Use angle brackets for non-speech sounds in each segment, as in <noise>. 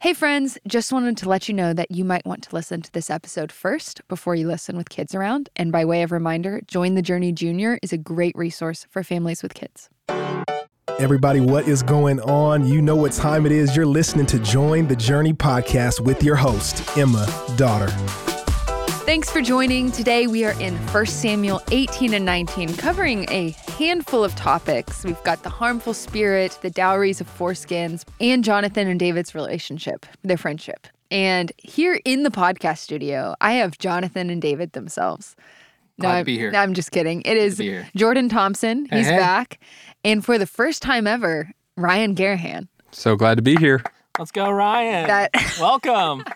Hey, friends, just wanted to let you know that you might want to listen to this episode first before you listen with kids around. And by way of reminder, Join the Journey Junior is a great resource for families with kids. Everybody, what is going on? You know what time it is. You're listening to Join the Journey podcast with your host, Emma Dotter. Thanks for joining. Today we are in 1 Samuel 18 and 19, covering a handful of topics. We've got the harmful spirit, the dowries of foreskins, and Jonathan and David's relationship, their friendship. And here in the podcast studio, I have Jonathan and David themselves. Glad no, to be here. I'm just kidding. It is. Jordan Thompson. Hey, He's hey. back. And for the first time ever, Ryan Garrahan. So glad to be here. Let's go, Ryan. That Welcome. <laughs>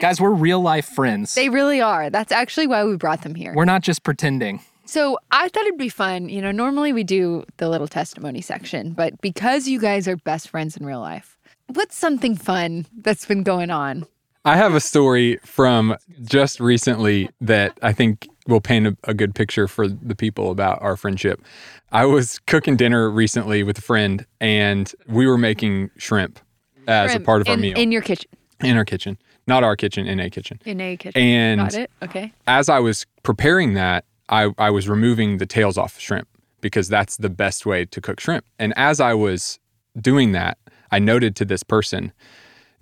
Guys, we're real life friends. they really are. That's actually why we brought them here. we're not just pretending. So I thought it'd be fun. You know, normally we do the little testimony section, but because you guys are best friends in real life, what's something fun that's been going on? I have a story from just recently that I think will paint a, a good picture for the people about our friendship. I was cooking dinner recently with a friend, and we were making shrimp as Shrimp a part of our in, meal in your kitchen. in our kitchen, not our kitchen, in a kitchen. In a kitchen. And Got it. Okay. as I was preparing that, I, I was removing the tails off shrimp because that's the best way to cook shrimp. And as I was doing that, I noted to this person,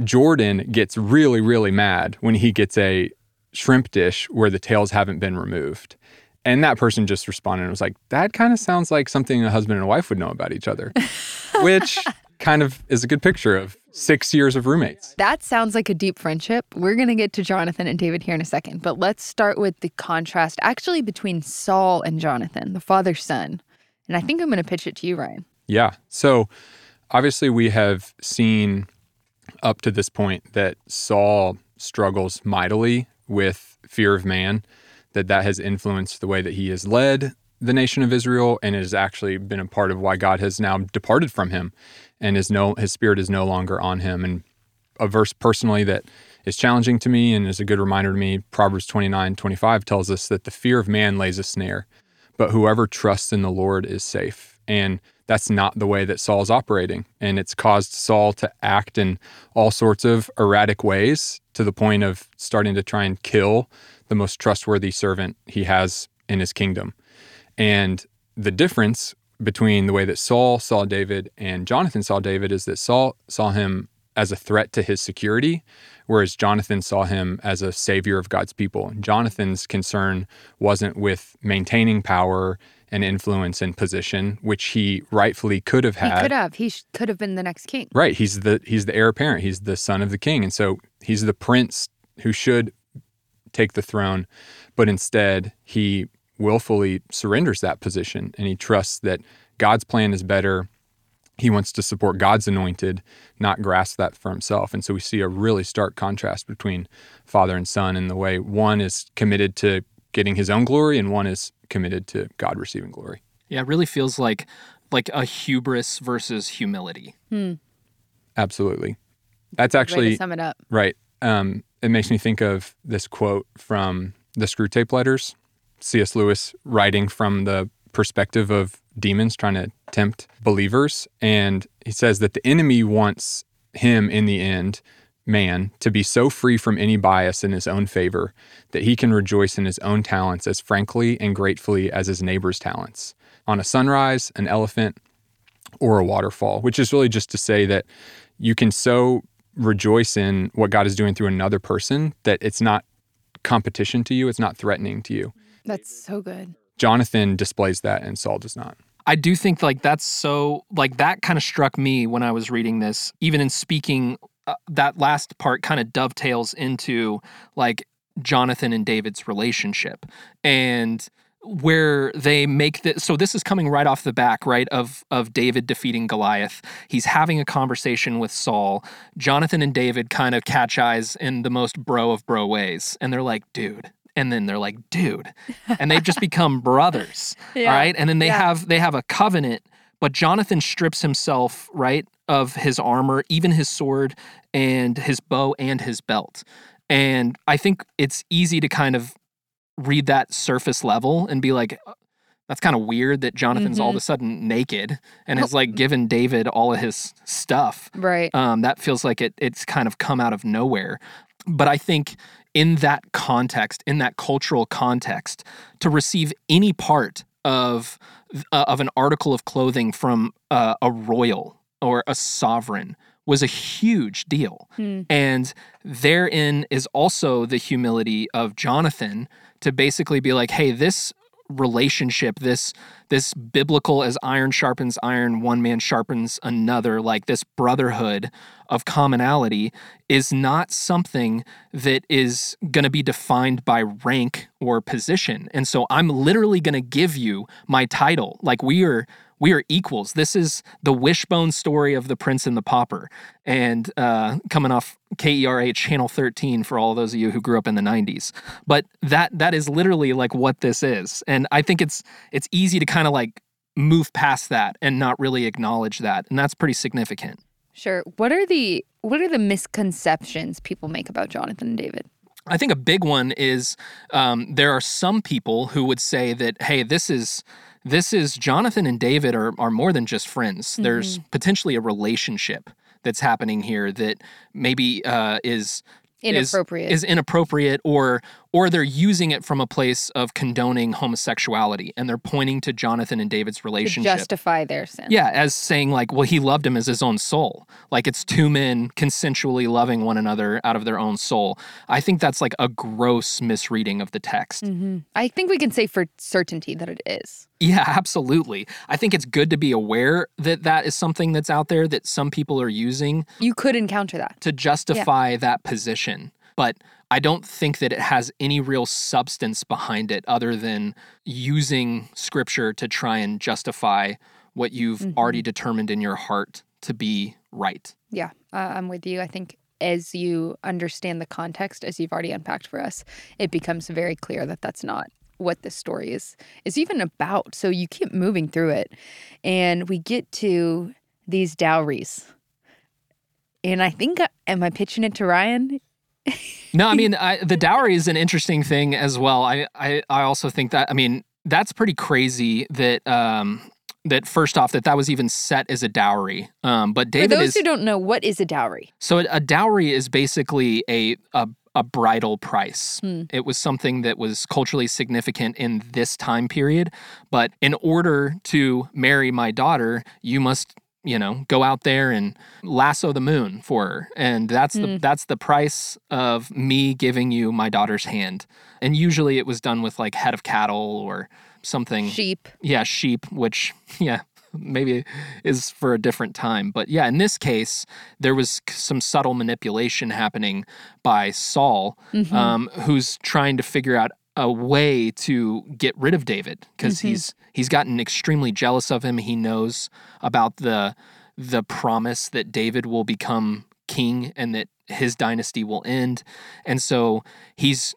Jordan gets really, really mad when he gets a shrimp dish where the tails haven't been removed. And that person just responded and was like, that kind of sounds like something a husband and a wife would know about each other, <laughs> which kind of is a good picture of six years of roommates. That sounds like a deep friendship. We're going to get to Jonathan and David here in a second, but let's start with the contrast actually between Saul and Jonathan, the father son. And I think I'm going to pitch it to you, Ryan. Yeah. So obviously, we have seen up to this point that Saul struggles mightily with fear of man, that that has influenced the way that he has led the nation of Israel and has actually been a part of why God has now departed from him and is no his spirit is no longer on him and a verse personally that is challenging to me and is a good reminder to me Proverbs 29 25 tells us that the fear of man lays a snare but whoever trusts in the Lord is safe. And that's not the way that Saul's operating. And it's caused Saul to act in all sorts of erratic ways to the point of starting to try and kill the most trustworthy servant he has in his kingdom. And the difference between the way that Saul saw David and Jonathan saw David is that Saul saw him as a threat to his security, whereas Jonathan saw him as a savior of God's people. Jonathan's concern wasn't with maintaining power and influence and position, which he rightfully could have He had. could have. He sh- could have been the next king. Right. He's the he's the heir apparent. He's the son of the king. And so he's the prince who should take the throne, but instead he willfully surrenders that position and he trusts that God's plan is better. He wants to support God's anointed, not grasp that for himself. And so we see a really stark contrast between father and son in the way one is committed to getting his own glory and one is committed to God receiving glory. Yeah, it really feels like like a hubris versus humility. Absolutely. That's Way to actually sum it up. Right. Um, it makes me think of this quote from the Screwtape Letters. C.S. Lewis writing from the perspective of demons trying to tempt believers. And he says that the enemy wants him in the end, man, to be so free from any bias in his own favor that he can rejoice in his own talents as frankly and gratefully as his neighbor's talents. On a sunrise, an elephant, or a waterfall, which is really just to say that you can so rejoice in what God is doing through another person that it's not competition to you, it's not threatening to you. That's so good. Jonathan displays that and Saul does not. I do think like that's so like that kind of struck me when I was reading this. Even in speaking, uh, that last part kind of dovetails into like Jonathan and David's relationship and where they make this so this is coming right off the back right of of David defeating Goliath he's having a conversation with Saul Jonathan and David kind of catch eyes in the most bro of bro ways and they're like dude and then they're like dude <laughs> and they've just become brothers Yeah. right and then they Yeah. have they have a covenant but Jonathan strips himself right of his armor even his sword and his bow and his belt and I think it's easy to kind of read that surface level and be like that's kind of weird that Jonathan's all of a sudden naked and has like <laughs> given David all of his stuff. Right. Um, that feels like it it's kind of come out of nowhere. But I think in that context, in that cultural context, to receive any part of uh, of an article of clothing from uh, a royal or a sovereign was a huge deal. And therein is also the humility of Jonathan to basically be like, hey, this relationship, this this biblical as iron sharpens iron, one man sharpens another, like this brotherhood of commonality is not something that is going to be defined by rank or position. And so I'm literally going to give you my title. Like we are we are equals. This is the wishbone story of the prince and the pauper. And uh, coming off KERA channel 13 for all those of you who grew up in the 90s. But that that is literally like what this is. And I think it's it's easy to kind of like move past that and not really acknowledge that. And that's pretty significant. Sure. What are the what are the misconceptions people make about Jonathan and David? I think a big one is um, there are some people who would say that, hey, this is this is Jonathan and David are are more than just friends. There's potentially a relationship that's happening here that maybe uh, is is- Inappropriate. is, inappropriate or or they're using it from a place of condoning homosexuality and they're pointing to Jonathan and David's relationship to justify their sin. yeah, as saying like, well, he loved him as his own soul. Like it's two men consensually loving one another out of their own soul. I think that's like a gross misreading of the text. hmm I think we can say for certainty that it is. Yeah, absolutely. I think it's good to be aware that that is something that's out there that some people are using You could encounter that. to justify that position. But I don't think that it has any real substance behind it other than using scripture to try and justify what you've already determined in your heart to be right. Yeah, uh, I'm with you. I think as you understand the context, as you've already unpacked for us, it becomes very clear that that's not what this story is is even about. So you keep moving through it, and we get to these dowries. And I think, uh, am I pitching it to Ryan? No, I mean I, the dowry is an interesting thing as well. I, I I also think that I mean that's pretty crazy that um that first off that that was even set as a dowry. Um, but For those is who don't know, what is a dowry? so a, dowry is basically a a a bridal price. It was something that was culturally significant in this time period. But in order to marry my daughter, you must, you know, go out there and lasso the moon for her. And that's the that's the price of me giving you my daughter's hand. And usually it was done with like head of cattle or something Sheep. yeah, sheep, which, <laughs> yeah, maybe is for a different time. But yeah, in this case, there was some subtle manipulation happening by Saul, um, who's trying to figure out a way to get rid of David because mm-hmm. he's he's gotten extremely jealous of him. He knows about the the promise that David will become king and that his dynasty will end. And so he's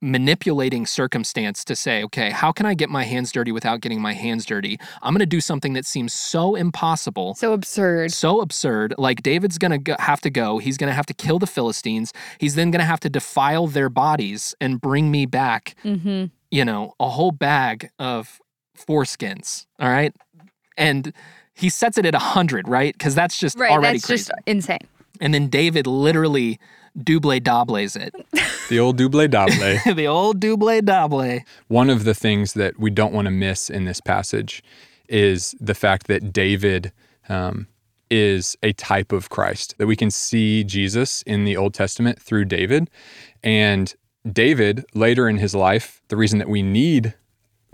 manipulating circumstance to say, okay, how can I get my hands dirty without getting my hands dirty? I'm going to do something that seems so impossible. So absurd. So absurd. Like David's going to have to go. He's going to have to kill the Philistines. He's then going to have to defile their bodies and bring me back, Mm-hmm. you know, a whole bag of foreskins. All right. And he sets it at 100, right? Because that's just Right. already That's crazy. just insane. and then David literally double doubles it. The old double double. <laughs> the old double double. One of the things that we don't want to miss in this passage is the fact that David um, is a type of Christ, that we can see Jesus in the Old Testament through David. And David, later in his life, the reason that we need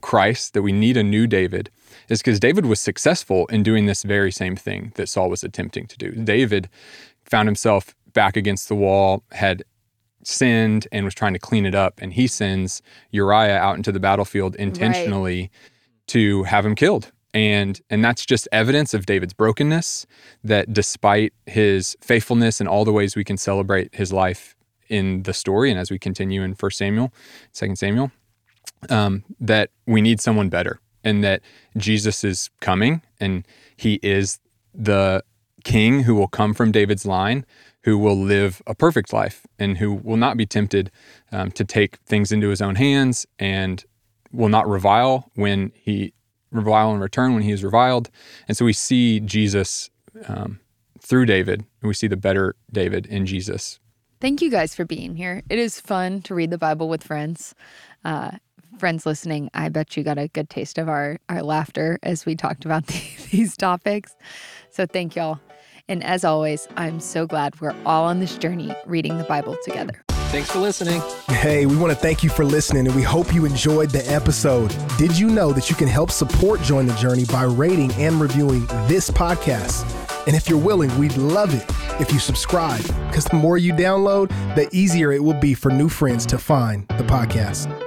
Christ, that we need a new David, is because David was successful in doing this very same thing that Saul was attempting to do. David found himself back against the wall, had sinned and was trying to clean it up, and he sends Uriah out into the battlefield intentionally to have him killed. And and that's just evidence of David's brokenness that despite his faithfulness and all the ways we can celebrate his life in the story and as we continue in First Samuel, Second Samuel, um, that we need someone better and that Jesus is coming and he is the king who will come from David's line, who will live a perfect life and who will not be tempted um, to take things into his own hands and will not revile when he revile and return when he is reviled. And so we see Jesus um, through David, and we see the better David in Jesus. Thank you guys for being here. It is fun to read the Bible with friends. Uh, friends listening, I bet you got a good taste of our, our laughter as we talked about the, <laughs> these topics. So thank y'all. And as always, I'm so glad we're all on this journey reading the Bible together. Thanks for listening. Hey, we want to thank you for listening and we hope you enjoyed the episode. Did you know that you can help support Join the Journey by rating and reviewing this podcast? And if you're willing, we'd love it if you subscribe because the more you download, the easier it will be for new friends to find the podcast.